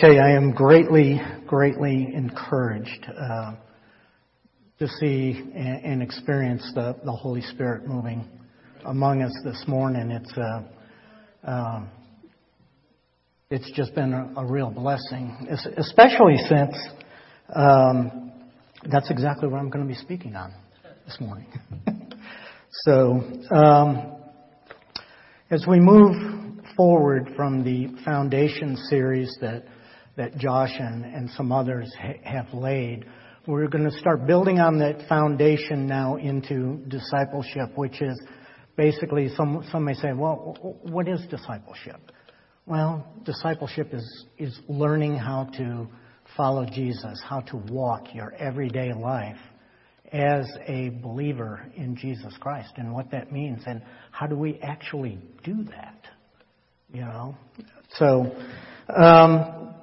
tell you, I am greatly, greatly encouraged uh, to see and, and experience the, the, Holy Spirit moving among us this morning. It's uh, um, it's just been a, a real blessing, especially since um, that's exactly what I'm going to be speaking on this morning. so, um, as we move forward from the foundation series that that Josh and, and some others ha- have laid. We're going to start building on that foundation now into discipleship, which is basically some some may say, well, what is discipleship? Well, discipleship is is learning how to follow Jesus, how to walk your everyday life as a believer in Jesus Christ and what that means and how do we actually do that? You know? So, um,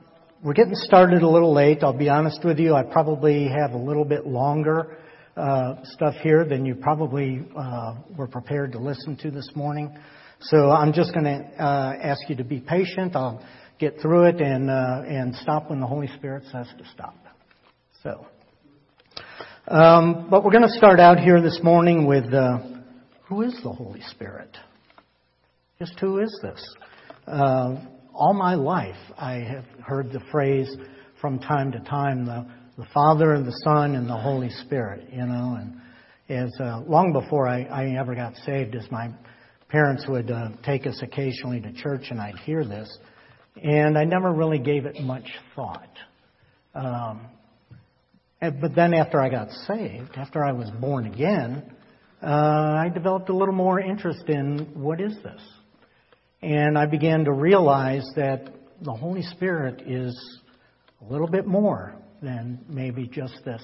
we're getting started a little late. I'll be honest with you. I probably have a little bit longer uh, stuff here than you probably uh, were prepared to listen to this morning. So I'm just going to uh, ask you to be patient. I'll get through it and and stop when the Holy Spirit says to stop. So, um, but we're going to start out here this morning with uh, who is the Holy Spirit? Just who is this? Uh, all my life I have heard the phrase from time to time the, the Father and the Son and the Holy Spirit, you know, and as uh, long before I, I ever got saved, as my parents would uh, take us occasionally to church and I'd hear this, and I never really gave it much thought. Um, but then after I got saved, after I was born again, uh, I developed a little more interest in what is this? And I began to realize that the Holy Spirit is a little bit more than maybe just this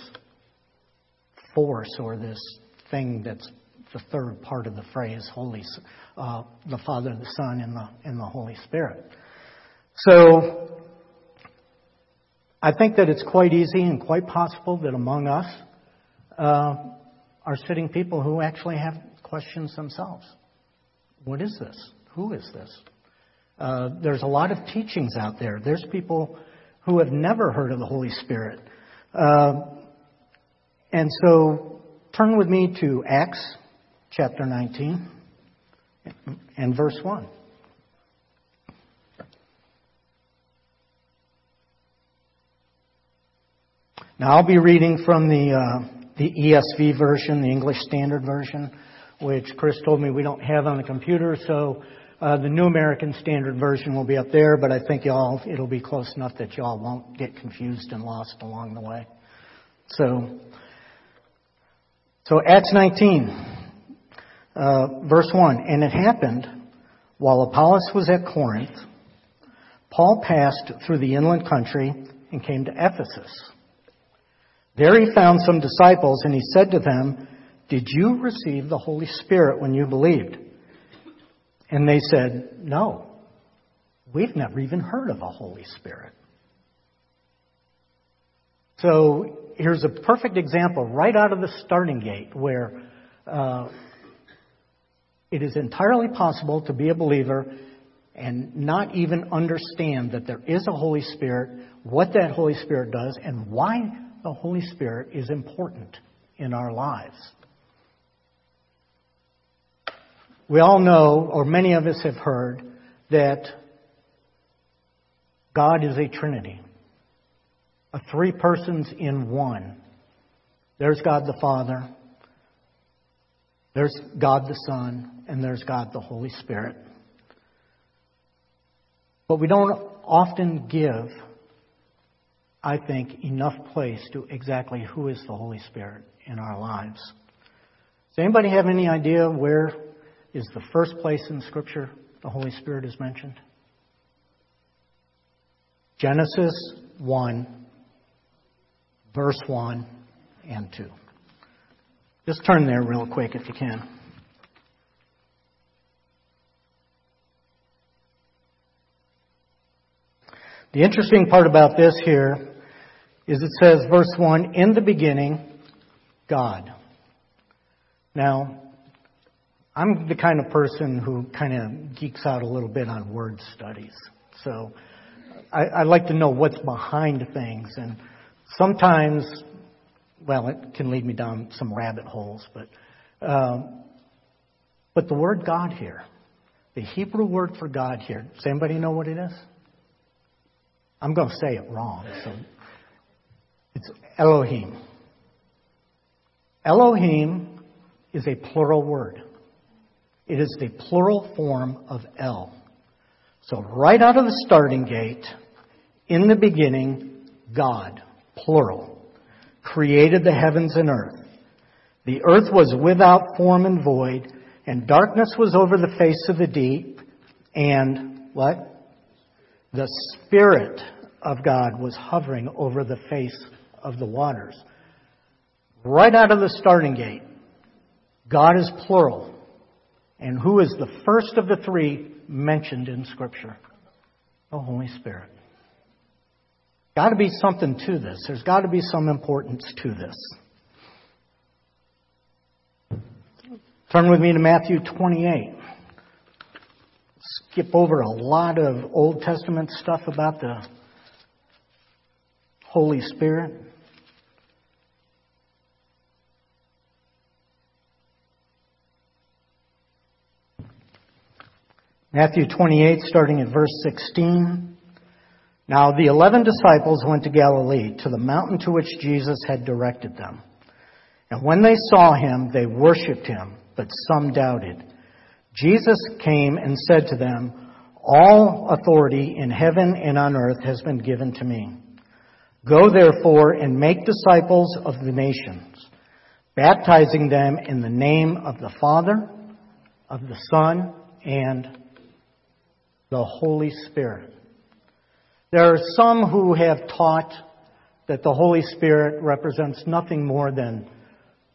force or this thing that's the third part of the phrase, Holy, uh, the Father, the Son, and the, and the Holy Spirit. So, I think that it's quite easy and quite possible that among us uh, are sitting people who actually have questions themselves. What is this? Who is this? Uh, there's a lot of teachings out there. There's people who have never heard of the Holy Spirit. Uh, and so turn with me to Acts chapter 19 and verse 1. Now I'll be reading from the uh, the ESV version, the English Standard Version, which Chris told me we don't have on the computer, so uh, the New American Standard Version will be up there, but I think y'all, it'll be close enough that y'all won't get confused and lost along the way. So, so Acts 19, uh, verse 1. And it happened while Apollos was at Corinth, Paul passed through the inland country and came to Ephesus. There he found some disciples and he said to them, Did you receive the Holy Spirit when you believed? And they said, No, we've never even heard of a Holy Spirit. So here's a perfect example right out of the starting gate where uh, it is entirely possible to be a believer and not even understand that there is a Holy Spirit, what that Holy Spirit does, and why the Holy Spirit is important in our lives. We all know, or many of us have heard, that God is a Trinity, a three persons in one. There's God the Father, there's God the Son, and there's God the Holy Spirit. But we don't often give, I think, enough place to exactly who is the Holy Spirit in our lives. Does anybody have any idea where is the first place in Scripture the Holy Spirit is mentioned. Genesis 1, verse 1 and 2. Just turn there real quick if you can. The interesting part about this here is it says, verse 1, in the beginning, God. Now, I'm the kind of person who kind of geeks out a little bit on word studies. So I, I like to know what's behind things, and sometimes, well, it can lead me down some rabbit holes, but um, but the word God here, the Hebrew word for God here, does anybody know what it is? I'm going to say it wrong, so it's Elohim. Elohim is a plural word. It is the plural form of El. So right out of the starting gate, in the beginning, God, plural, created the heavens and earth. The earth was without form and void, and darkness was over the face of the deep, and what? The Spirit of God was hovering over the face of the waters. Right out of the starting gate, God is plural. And who is the first of the three mentioned in Scripture? The Holy Spirit. Got to be something to this. There's got to be some importance to this. Turn with me to Matthew 28. Skip over a lot of Old Testament stuff about the Holy Spirit. Matthew 28, starting at verse 16. Now the eleven disciples went to Galilee, to the mountain to which Jesus had directed them. And when they saw him, they worshipped him, but some doubted. Jesus came and said to them, All authority in heaven and on earth has been given to me. Go therefore and make disciples of the nations, baptizing them in the name of the Father, of the Son, and the Holy Spirit. There are some who have taught that the Holy Spirit represents nothing more than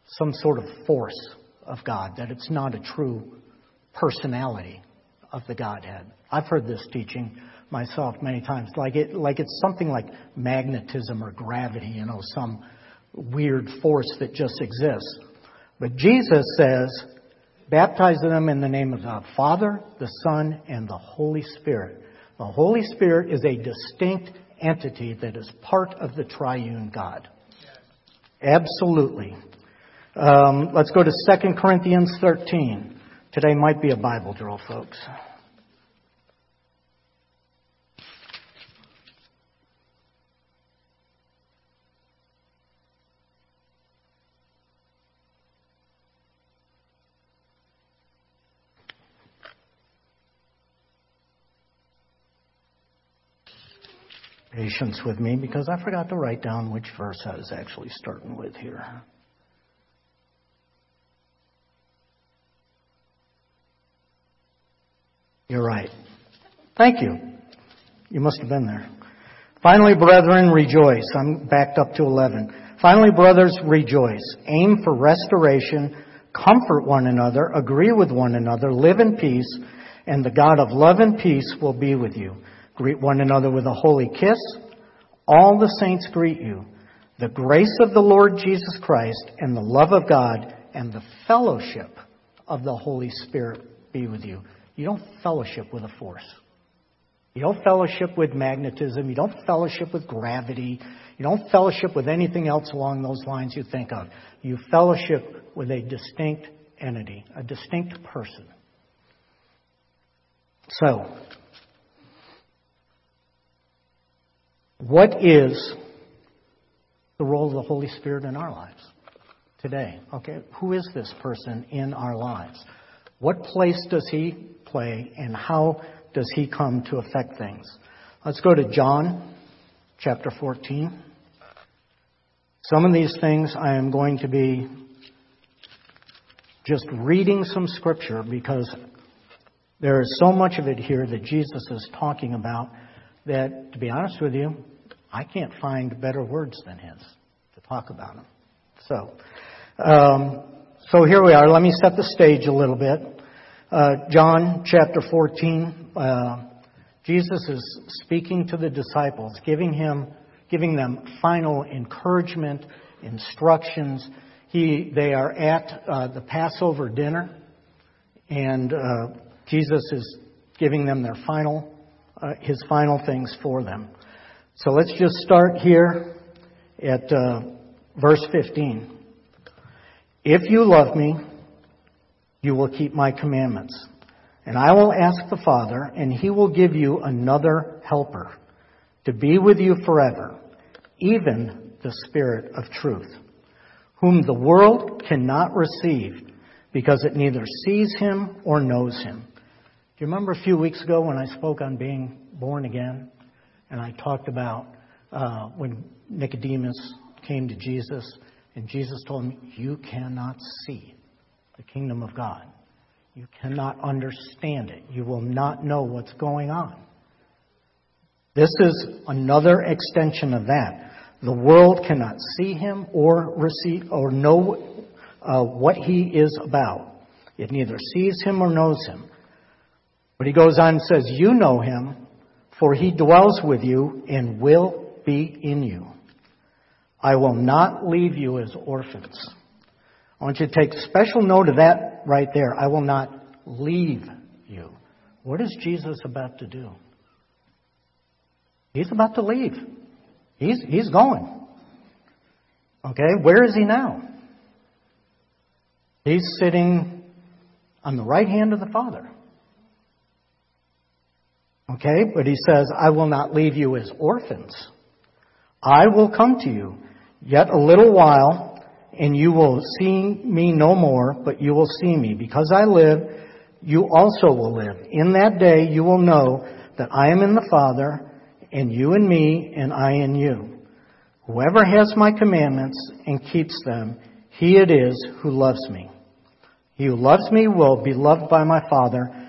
some sort of force of God, that it's not a true personality of the Godhead. I've heard this teaching myself many times, like it, like it's something like magnetism or gravity, you know, some weird force that just exists. But Jesus says Baptize them in the name of the Father, the Son, and the Holy Spirit. The Holy Spirit is a distinct entity that is part of the triune God. Absolutely. Um, let's go to 2 Corinthians 13. Today might be a Bible drill, folks. Patience with me because I forgot to write down which verse I was actually starting with here. You're right. Thank you. You must have been there. Finally, brethren, rejoice. I'm backed up to 11. Finally, brothers, rejoice. Aim for restoration. Comfort one another. Agree with one another. Live in peace. And the God of love and peace will be with you. Greet one another with a holy kiss. All the saints greet you. The grace of the Lord Jesus Christ and the love of God and the fellowship of the Holy Spirit be with you. You don't fellowship with a force. You don't fellowship with magnetism. You don't fellowship with gravity. You don't fellowship with anything else along those lines you think of. You fellowship with a distinct entity, a distinct person. So, What is the role of the Holy Spirit in our lives today? Okay, who is this person in our lives? What place does he play and how does he come to affect things? Let's go to John chapter 14. Some of these things I am going to be just reading some scripture because there is so much of it here that Jesus is talking about that, to be honest with you, I can't find better words than his to talk about him. So, um, so here we are. Let me set the stage a little bit. Uh, John chapter 14. Uh, Jesus is speaking to the disciples, giving him, giving them final encouragement, instructions. He, they are at uh, the Passover dinner, and uh, Jesus is giving them their final uh, his final things for them. So let's just start here at uh, verse 15. If you love me, you will keep my commandments. And I will ask the Father, and he will give you another helper to be with you forever, even the Spirit of truth, whom the world cannot receive because it neither sees him or knows him. You remember a few weeks ago when I spoke on being born again? And I talked about uh, when Nicodemus came to Jesus, and Jesus told him, You cannot see the kingdom of God. You cannot understand it. You will not know what's going on. This is another extension of that. The world cannot see him or receive or know uh, what he is about. It neither sees him or knows him. But he goes on and says, You know him, for he dwells with you and will be in you. I will not leave you as orphans. I want you to take special note of that right there. I will not leave you. What is Jesus about to do? He's about to leave. He's, he's going. Okay, where is he now? He's sitting on the right hand of the Father. Okay, but he says, I will not leave you as orphans. I will come to you. Yet a little while, and you will see me no more, but you will see me. Because I live, you also will live. In that day you will know that I am in the Father, and you in me, and I in you. Whoever has my commandments and keeps them, he it is who loves me. He who loves me will be loved by my Father,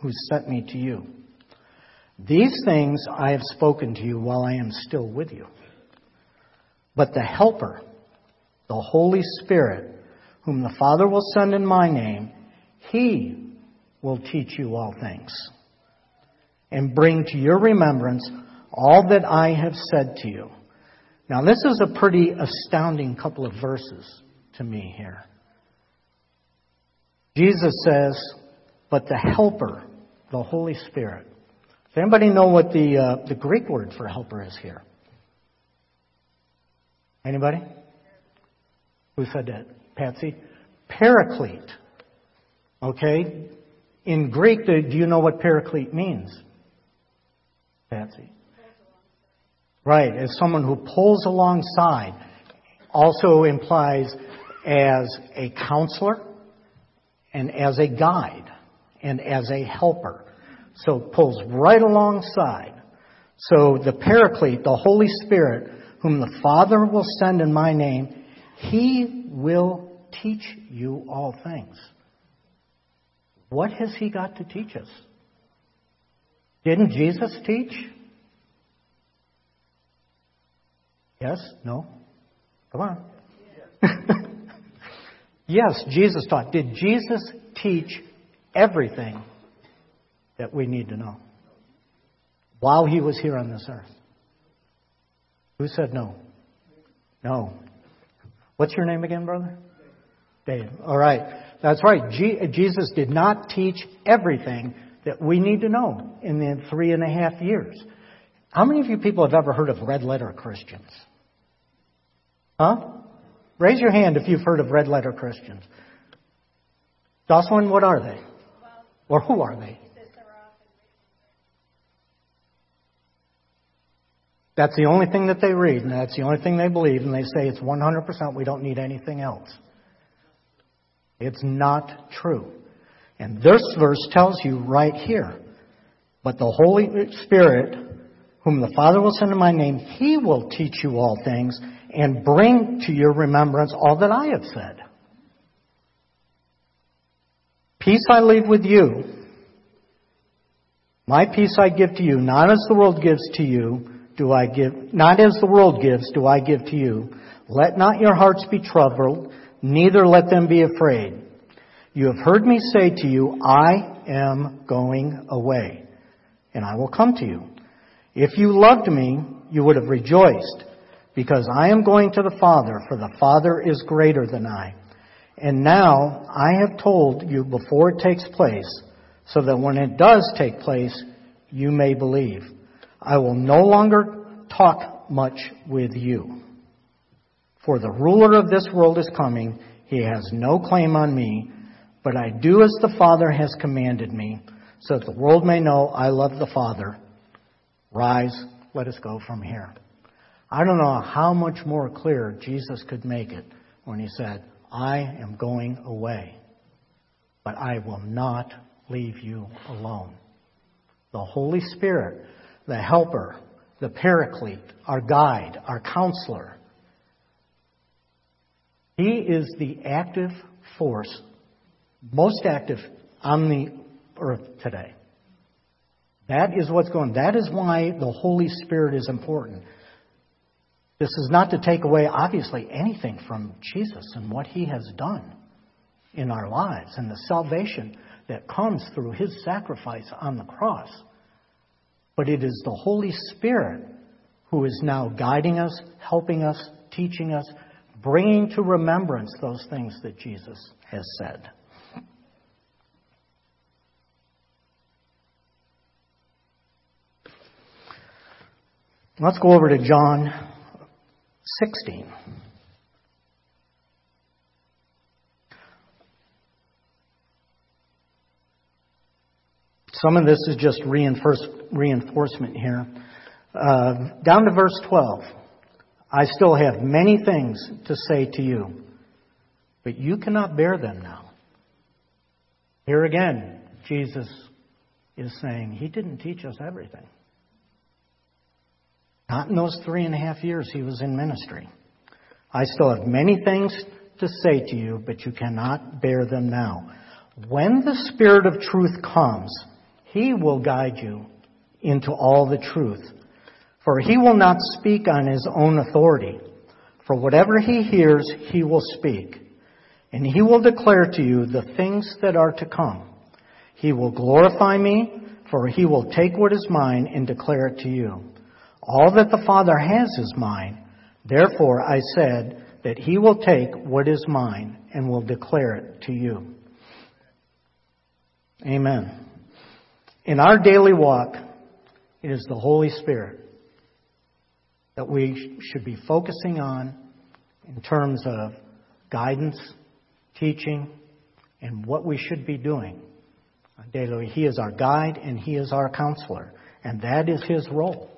who sent me to you. These things I have spoken to you while I am still with you. But the Helper, the Holy Spirit, whom the Father will send in my name, he will teach you all things and bring to your remembrance all that I have said to you. Now, this is a pretty astounding couple of verses to me here. Jesus says, But the Helper, the Holy Spirit. Does anybody know what the, uh, the Greek word for helper is here? Anybody? Who said that? Patsy? Paraclete. Okay? In Greek, do you know what paraclete means? Patsy. Right, as someone who pulls alongside. Also implies as a counselor and as a guide and as a helper. So pulls right alongside. So the Paraclete, the Holy Spirit, whom the Father will send in my name, he will teach you all things. What has he got to teach us? Didn't Jesus teach? Yes? No? Come on. yes, Jesus taught. Did Jesus teach everything that we need to know while he was here on this earth? Who said no? No. What's your name again, brother? Dave. All right. That's right. Jesus did not teach everything that we need to know in the three and a half years. How many of you people have ever heard of red letter Christians? Huh? Raise your hand if you've heard of red letter Christians. Jocelyn, what are they? Or who are they? That's the only thing that they read, and that's the only thing they believe, and they say it's 100%, we don't need anything else. It's not true. And this verse tells you right here, but the Holy Spirit, whom the Father will send in my name, He will teach you all things and bring to your remembrance all that I have said. Peace I leave with you. My peace I give to you, not as the world gives to you, do I give, not as the world gives, do I give to you. Let not your hearts be troubled, neither let them be afraid. You have heard me say to you, I am going away, and I will come to you. If you loved me, you would have rejoiced, because I am going to the Father, for the Father is greater than I. And now I have told you before it takes place, so that when it does take place, you may believe. I will no longer talk much with you. For the ruler of this world is coming. He has no claim on me, but I do as the Father has commanded me, so that the world may know I love the Father. Rise, let us go from here. I don't know how much more clear Jesus could make it when he said, I am going away, but I will not leave you alone. The Holy Spirit, the helper, the paraclete, our guide, our counselor, he is the active force, most active on the earth today. That is what's going. That is why the Holy Spirit is important. This is not to take away, obviously, anything from Jesus and what he has done in our lives and the salvation that comes through his sacrifice on the cross. But it is the Holy Spirit who is now guiding us, helping us, teaching us, bringing to remembrance those things that Jesus has said. Let's go over to John 16. Some of this is just reinforcement here. Uh, down to verse 12. I still have many things to say to you, but you cannot bear them now. Here again, Jesus is saying he didn't teach us everything. Not in those three and a half years he was in ministry. I still have many things to say to you, but you cannot bear them now. When the Spirit of truth comes, he will guide you into all the truth. For he will not speak on his own authority. For whatever he hears, he will speak. And he will declare to you the things that are to come. He will glorify me, for he will take what is mine and declare it to you. All that the Father has is mine. Therefore I said that he will take what is mine and will declare it to you. Amen. In our daily walk, it is the Holy Spirit that we should be focusing on in terms of guidance, teaching, and what we should be doing daily. He is our guide and He is our counselor, and that is His role.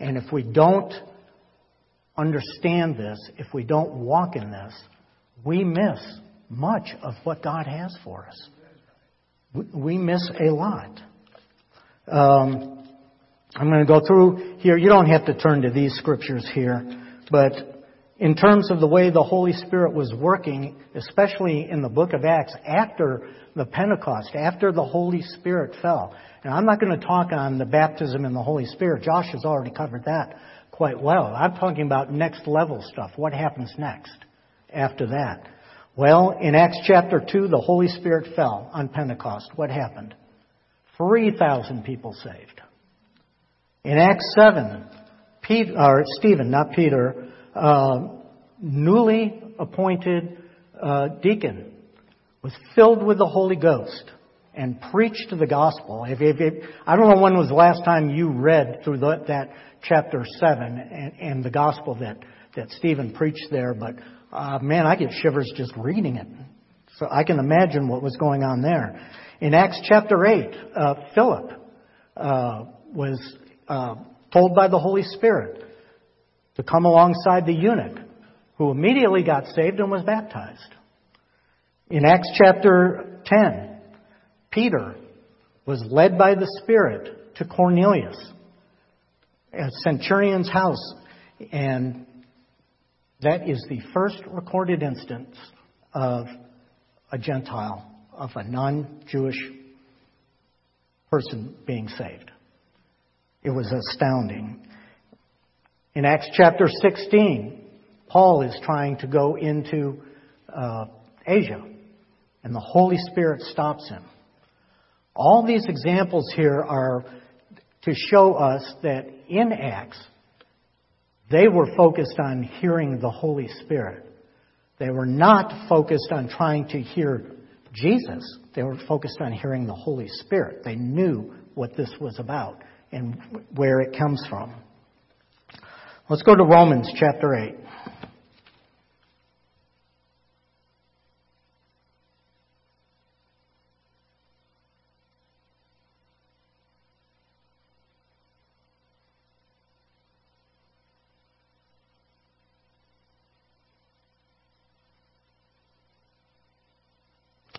And if we don't understand this, if we don't walk in this, we miss much of what God has for us. We miss a lot. Um, I'm going to go through here. You don't have to turn to these scriptures here, but in terms of the way the Holy Spirit was working, especially in the book of Acts, after the Pentecost, after the Holy Spirit fell. And I'm not going to talk on the baptism in the Holy Spirit. Josh has already covered that quite well. I'm talking about next level stuff. What happens next after that? Well, in Acts chapter 2, the Holy Spirit fell on Pentecost. What happened? 3,000 people saved. In Acts 7, Peter, or Stephen, not Peter, newly appointed uh, deacon, was filled with the Holy Ghost and preached the gospel. If, if, if, I don't know when was the last time you read through the, that chapter 7 and, and, the gospel that, that Stephen preached there, but uh, man, I get shivers just reading it. So I can imagine what was going on there. In Acts chapter 8, uh, Philip uh, was uh, told by the Holy Spirit to come alongside the eunuch, who immediately got saved and was baptized. In Acts chapter 10, Peter was led by the Spirit to Cornelius, a centurion's house, and that is the first recorded instance of a Gentile of a non Jewish person being saved. It was astounding. In Acts chapter 16, Paul is trying to go into uh, Asia, and the Holy Spirit stops him. All these examples here are to show us that in Acts, they were focused on hearing the Holy Spirit. They were not focused on trying to hear Jesus. They were focused on hearing the Holy Spirit. They knew what this was about and where it comes from. Let's go to Romans chapter 8.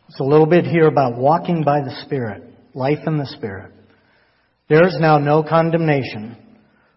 It's a little bit here about walking by the Spirit, life in the Spirit. There is now no condemnation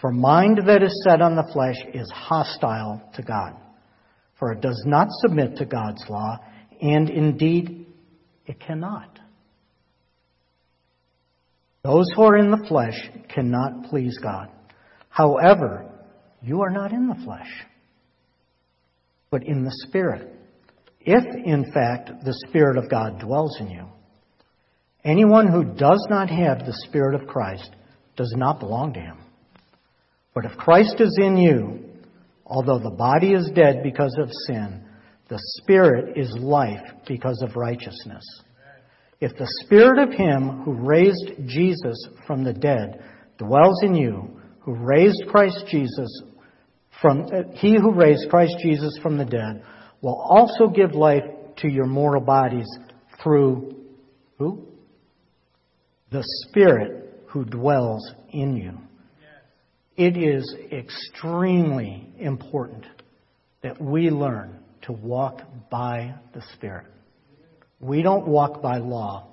For mind that is set on the flesh is hostile to God, for it does not submit to God's law, and indeed it cannot. Those who are in the flesh cannot please God. However, you are not in the flesh, but in the Spirit. If, in fact, the Spirit of God dwells in you, anyone who does not have the Spirit of Christ does not belong to him. But if Christ is in you, although the body is dead because of sin, the Spirit is life because of righteousness. If the Spirit of Him who raised Jesus from the dead dwells in you, who raised Christ Jesus from, uh, He who raised Christ Jesus from the dead will also give life to your mortal bodies through who? The Spirit who dwells in you. It is extremely important that we learn to walk by the Spirit. We don't walk by law.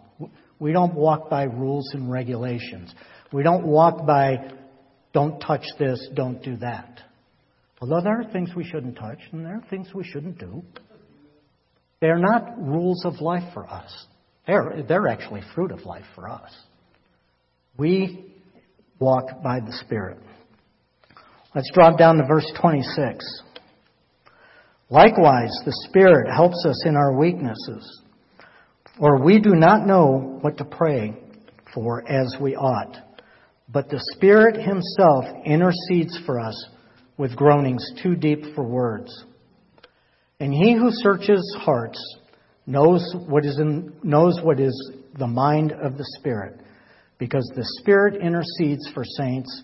We don't walk by rules and regulations. We don't walk by, don't touch this, don't do that. Although there are things we shouldn't touch and there are things we shouldn't do. They're not rules of life for us. They're, they're actually fruit of life for us. We walk by the Spirit. Let's drop down to verse 26. Likewise, the Spirit helps us in our weaknesses, for we do not know what to pray for as we ought. But the Spirit Himself intercedes for us with groanings too deep for words. And He who searches hearts knows what is in, knows what is the mind of the Spirit, because the Spirit intercedes for saints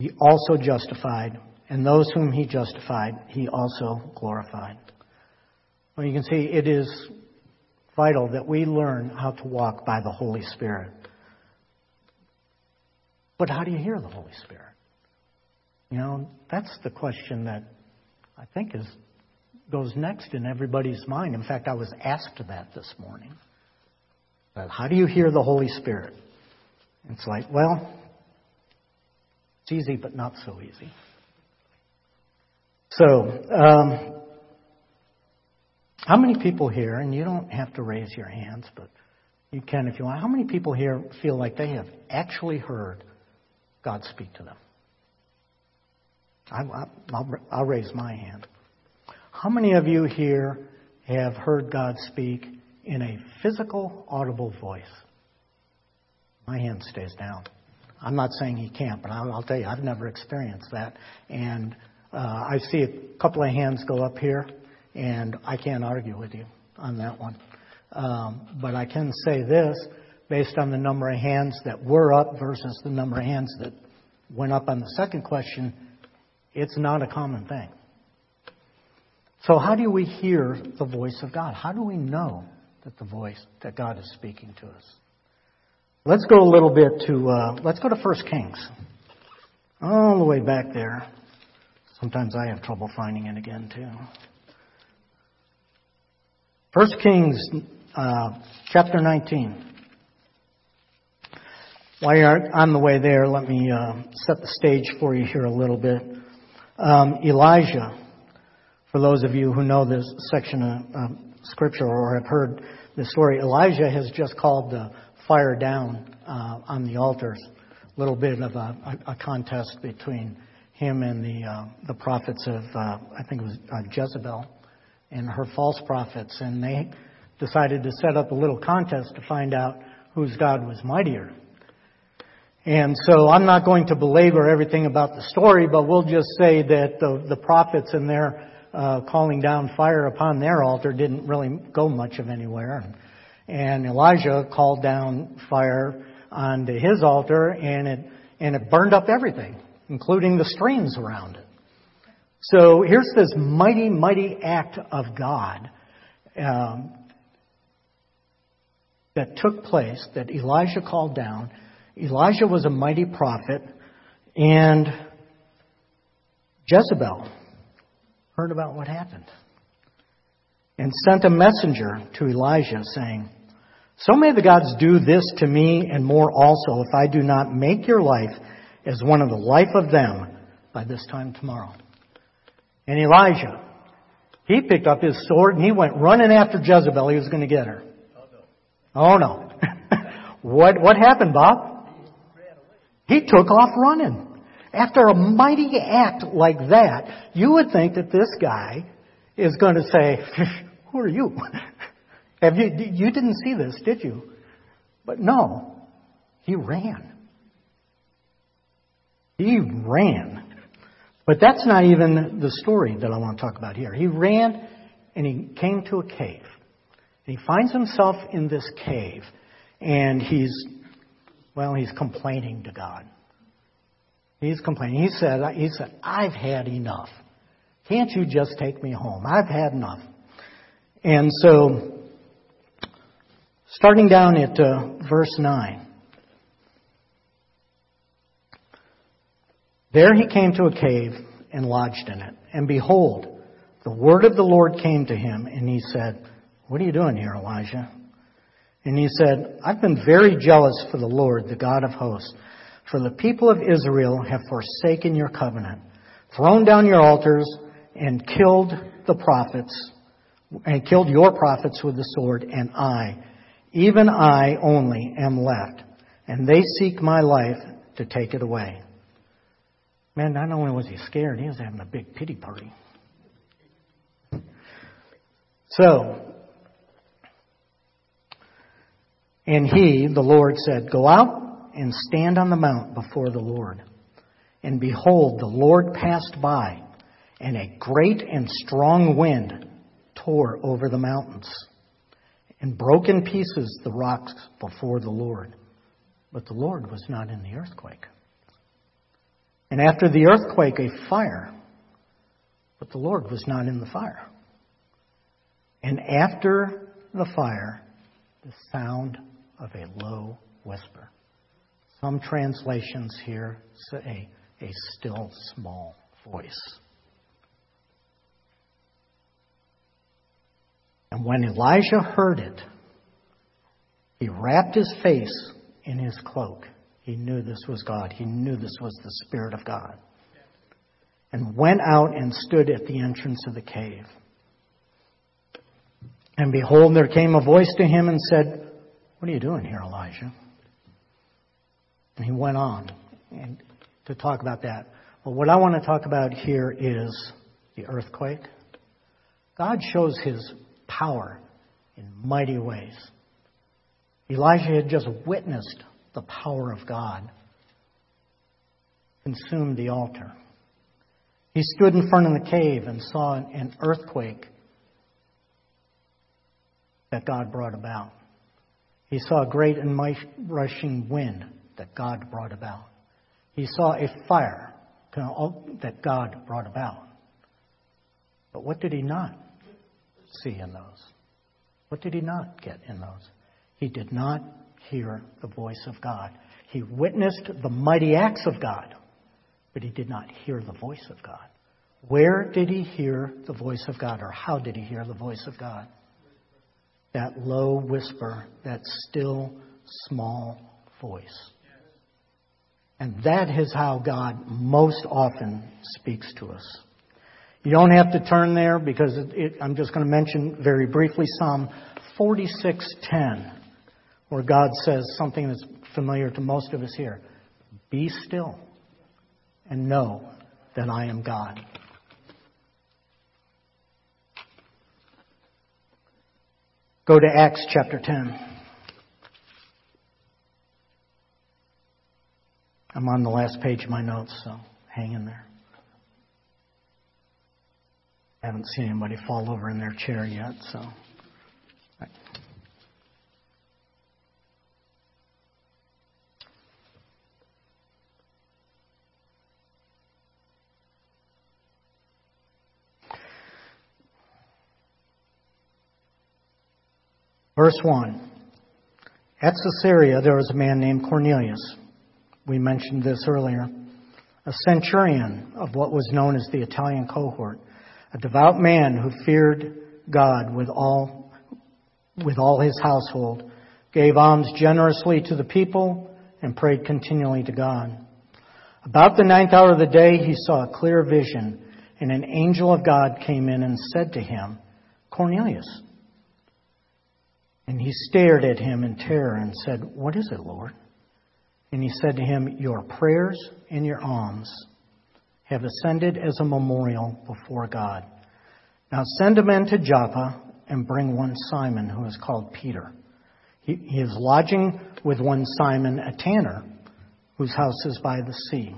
He also justified, and those whom he justified, he also glorified. Well, you can see it is vital that we learn how to walk by the Holy Spirit. But how do you hear the Holy Spirit? You know, that's the question that I think is goes next in everybody's mind. In fact, I was asked that this morning. But how do you hear the Holy Spirit? It's like, well, it's easy, but not so easy. So, um, how many people here, and you don't have to raise your hands, but you can if you want, how many people here feel like they have actually heard God speak to them? I, will I'll raise my hand. How many of you here have heard God speak in a physical, audible voice? My hand stays down. I'm not saying he can't, but I'll, I'll tell you, I've never experienced that. And uh, I see a couple of hands go up here, and I can't argue with you on that one. Um, but I can say this based on the number of hands that were up versus the number of hands that went up on the second question, it's not a common thing. So how do we hear the voice of God? How do we know that the voice that God is speaking to us? Let's go a little bit to uh, let's go to First Kings, all the way back there. Sometimes I have trouble finding it again too. First Kings uh, chapter 19. While you're on the way there, let me uh, set the stage for you here a little bit. Um, Elijah, for those of you who know this section of Scripture or have heard this story, Elijah has just called the fire down uh, on the altars. A little bit of a, a, a contest between him and the uh, the prophets of uh, I think it was uh, Jezebel and her false prophets, and they decided to set up a little contest to find out whose God was mightier. And so I'm not going to belabor everything about the story, but we'll just say that the, the prophets and their uh, calling down fire upon their altar didn't really go much of anywhere. And, and Elijah called down fire onto his altar, and it and it burned up everything, including the streams around it. So here's this mighty, mighty act of God um, that took place that Elijah called down. Elijah was a mighty prophet, and Jezebel heard about what happened and sent a messenger to Elijah saying, So may the gods do this to me and more also if I do not make your life as one of the life of them by this time tomorrow. And Elijah, he picked up his sword and he went running after Jezebel. He was going to get her. Oh no. Oh, what, what happened, Bob? He took off running. After a mighty act like that, you would think that this guy is going to say, who are you? Have you, you didn't see this, did you? But no, he ran. He ran. But that's not even the story that I want to talk about here. He ran and he came to a cave. And he finds himself in this cave and he's, well, he's complaining to God. He's complaining. He said, he said, I've had enough. Can't you just take me home? I've had enough. And so, starting down at uh, verse 9. There he came to a cave and lodged in it. And behold, the word of the Lord came to him, and he said, What are you doing here, Elijah? And he said, I've been very jealous for the Lord, the God of hosts, for the people of Israel have forsaken your covenant, thrown down your altars, and killed the prophets, and killed your prophets with the sword, and I, even I only, am left, and they seek my life to take it away. Man, not only was he scared, he was having a big pity party. So, and he, the Lord, said, Go out and stand on the mount before the Lord. And behold, the Lord passed by, and a great and strong wind tore over the mountains, and broke in pieces the rocks before the Lord. But the Lord was not in the earthquake. And after the earthquake, a fire. But the Lord was not in the fire. And after the fire, the sound of a low whisper. Some translations here say a still small voice. And when Elijah heard it, He wrapped his face in his cloak. He knew this was God. He knew this was the Spirit of God. And went out and stood at the entrance of the cave. And behold, there came a voice to him and said, What are you doing here, Elijah? And he went on and to talk about that. But what I want to talk about here is the earthquake. God shows his power in mighty ways. Elijah had just witnessed the power of God consume the altar. He stood in front of the cave and saw an earthquake that God brought about. He saw a great and mighty rushing wind that God brought about. He saw a fire that God brought about. But what did he not see in those? What did he not get in those? He did not hear the voice of God. He witnessed the mighty acts of God, but he did not hear the voice of God. Where did he hear the voice of God, or how did he hear the voice of God? That low whisper, that still, small voice. And that is how God most often speaks to us. You don't have to turn there because it, it, I'm just going to mention very briefly Psalm 46:10, where God says something that's familiar to most of us here: "Be still and know that I am God." Go to Acts chapter 10. I'm on the last page of my notes, so hang in there. I haven't seen anybody fall over in their chair yet, so. Verse 1. At Caesarea, there was a man named Cornelius. We mentioned this earlier. A centurion of what was known as the Italian cohort a devout man who feared God with all, with all his household, gave alms generously to the people, and prayed continually to God. About the ninth hour of the day, he saw a clear vision, and an angel of God came in and said to him, Cornelius. And he stared at him in terror and said, What is it, Lord? And he said to him, Your prayers and your alms have ascended as a memorial before God. Now send a man to Joppa and bring one Simon who is called Peter. He, he is lodging with one Simon, a tanner, whose house is by the sea.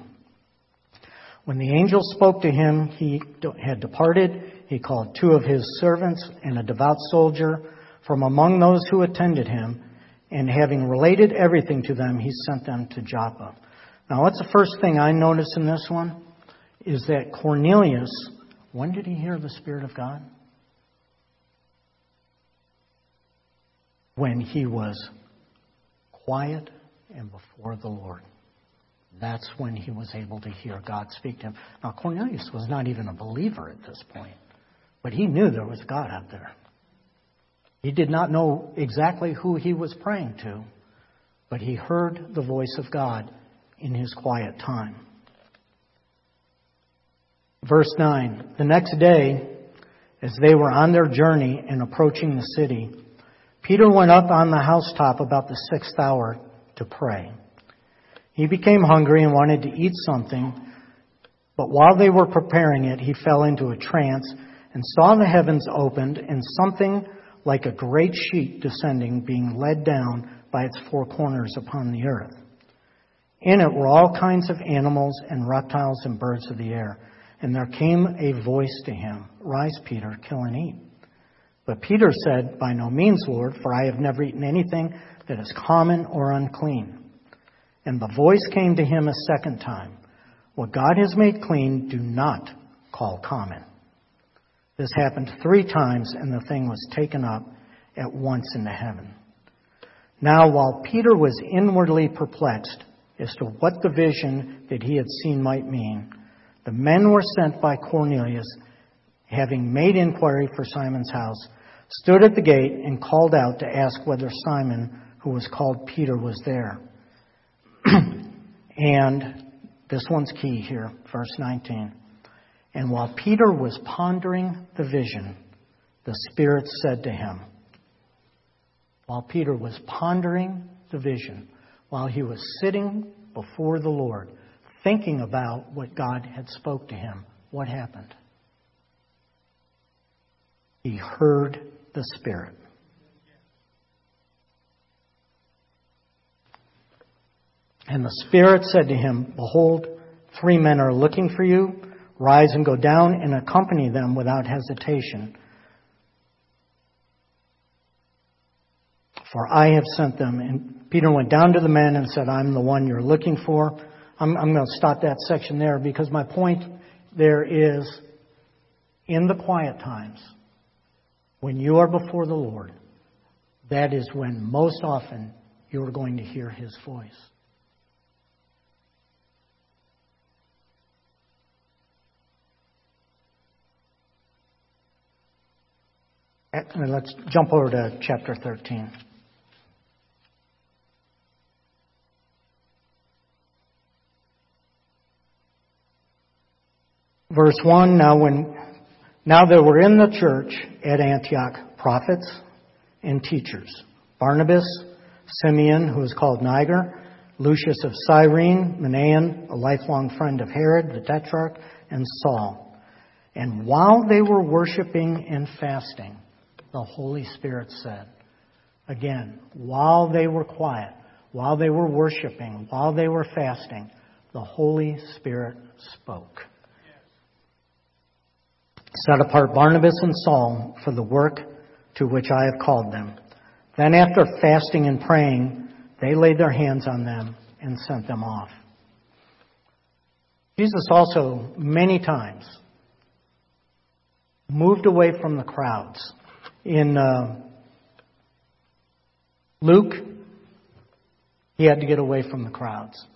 When the angel spoke to him, he had departed. He called two of his servants and a devout soldier from among those who attended him, and having related everything to them, he sent them to Joppa. Now, what's the first thing I notice in this one? Is that Cornelius, when did he hear the Spirit of God? When he was quiet and before the Lord. That's when he was able to hear God speak to him. Now, Cornelius was not even a believer at this point, but he knew there was God out there. He did not know exactly who he was praying to, but he heard the voice of God in his quiet time. Verse 9 The next day, as they were on their journey and approaching the city, Peter went up on the housetop about the sixth hour to pray. He became hungry and wanted to eat something, but while they were preparing it, he fell into a trance and saw the heavens opened and something like a great sheet descending, being led down by its four corners upon the earth. In it were all kinds of animals and reptiles and birds of the air. And there came a voice to him, Rise, Peter, kill and eat. But Peter said, By no means, Lord, for I have never eaten anything that is common or unclean. And the voice came to him a second time, What God has made clean, do not call common. This happened three times, and the thing was taken up at once into heaven. Now, while Peter was inwardly perplexed as to what the vision that he had seen might mean, the men were sent by Cornelius, having made inquiry for Simon's house, stood at the gate and called out to ask whether Simon, who was called Peter, was there. and this one's key here, verse 19. And while Peter was pondering the vision, the Spirit said to him, while Peter was pondering the vision, while he was sitting before the Lord, thinking about what God had spoke to him, what happened? He heard the Spirit. And the Spirit said to him, Behold, three men are looking for you. Rise and go down and accompany them without hesitation. For I have sent them. And Peter went down to the men and said, I'm the one you're looking for. I'm, I'm going to stop that section there because my point there is in the quiet times, when you are before the Lord, that is when most often you are going to hear his voice. Let's jump over to chapter 13. Verse 1 Now, when, now there were in the church at Antioch prophets and teachers Barnabas, Simeon, who was called Niger, Lucius of Cyrene, Manaen, a lifelong friend of Herod the Tetrarch, and Saul. And while they were worshiping and fasting, the Holy Spirit said. Again, while they were quiet, while they were worshiping, while they were fasting, the Holy Spirit spoke. Set apart Barnabas and Saul for the work to which I have called them. Then, after fasting and praying, they laid their hands on them and sent them off. Jesus also, many times, moved away from the crowds in uh, Luke, he had to get away from the crowds.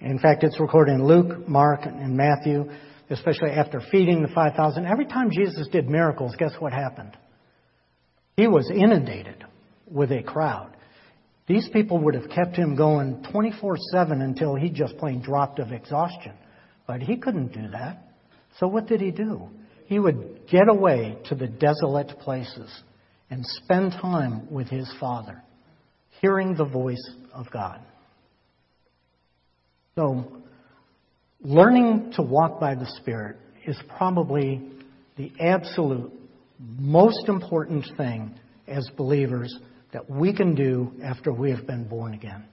In fact, it's recorded in Luke, Mark, and Matthew, especially after feeding the 5,000. Every time Jesus did miracles, guess what happened? He was inundated with a crowd. These people would have kept him going 24 7 until he just plain dropped of exhaustion. But he couldn't do that. So what did he do? He would get away to the desolate places and spend time with his Father, hearing the voice of God. So, learning to walk by the Spirit is probably the absolute most important thing as believers that we can do after we have been born again.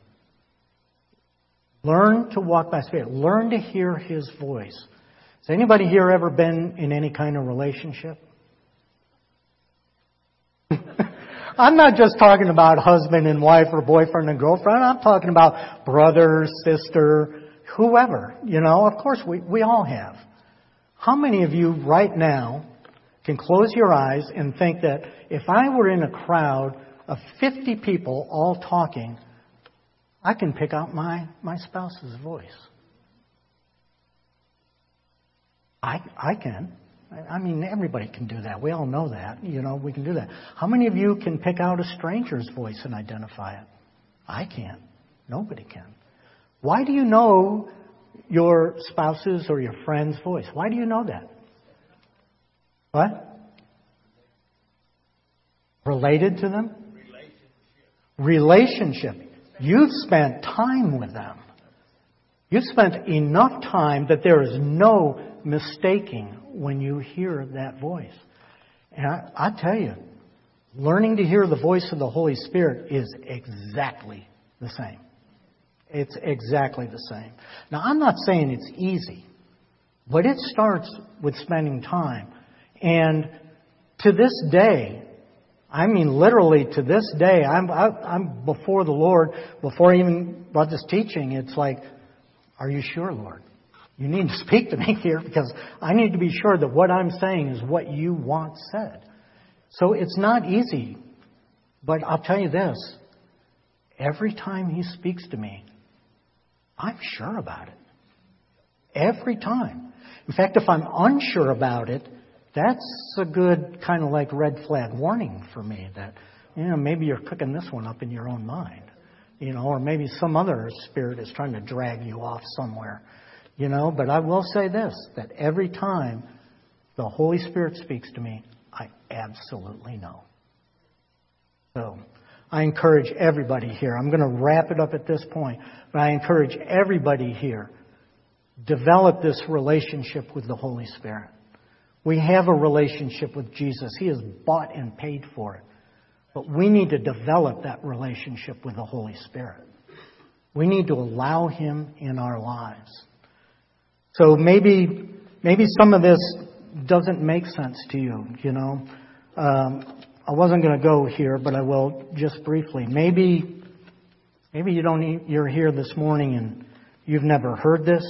Learn to walk by Spirit. Learn to hear His voice. Has anybody here ever been in any kind of relationship? I'm not just talking about husband and wife or boyfriend and girlfriend. I'm talking about brother, sister, whoever. You know, of course we, we all have. How many of you right now can close your eyes and think that if I were in a crowd of 50 people all talking, I can pick out my, my spouse's voice? I, I can. I mean, everybody can do that. We all know that. You know, we can do that. How many of you can pick out a stranger's voice and identify it? I can't. Nobody can. Why do you know your spouse's or your friend's voice? Why do you know that? What? Related to them? Relationship. Relationship. You've spent time with them. You've spent enough time that there is no mistaking when you hear that voice. And I, I tell you, learning to hear the voice of the Holy Spirit is exactly the same. It's exactly the same. Now, I'm not saying it's easy, but it starts with spending time. And to this day, I mean, literally to this day, I'm, I'm before the Lord, before I even brought this teaching, it's like, are you sure, Lord? You need to speak to me here because I need to be sure that what I'm saying is what you want said. So it's not easy. But I'll tell you this every time he speaks to me, I'm sure about it. Every time. In fact, if I'm unsure about it, that's a good kind of like red flag warning for me that, you know, maybe you're cooking this one up in your own mind. you know, or maybe some other spirit is trying to drag you off somewhere, you know. But I will say this that every time the Holy Spirit speaks to me, I absolutely know. So I encourage everybody here. I'm going to wrap it up at this point, but I encourage everybody here develop this relationship with the Holy Spirit. We have a relationship with Jesus. He has bought and paid for it. But we need to develop that relationship with the Holy Spirit. We need to allow Him in our lives. So maybe, maybe some of this doesn't make sense to you, you know. Um, I wasn't going to go here, but I will just briefly. Maybe, maybe you don't. You're here this morning and you've never heard this.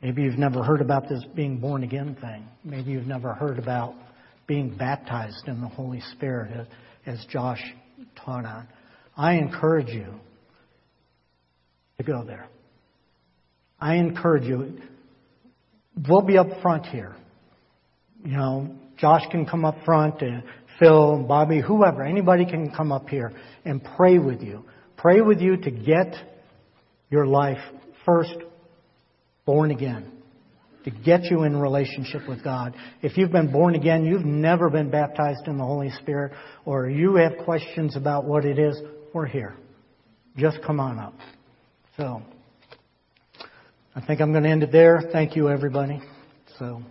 Maybe you've never heard about this being born again thing. Maybe you've never heard about being baptized in the Holy Spirit, as Josh taught on. I encourage you to go there. I encourage you. We'll be up front here. You know, Josh can come up front and Phil, Bobby, whoever, anybody can come up here and pray with you. Pray with you to get your life first born again. To get you in relationship with God. If you've been born again, you've never been baptized in the Holy Spirit, or you have questions about what it is, we're here. Just come on up. So, I think I'm going to end it there. Thank you, everybody. So.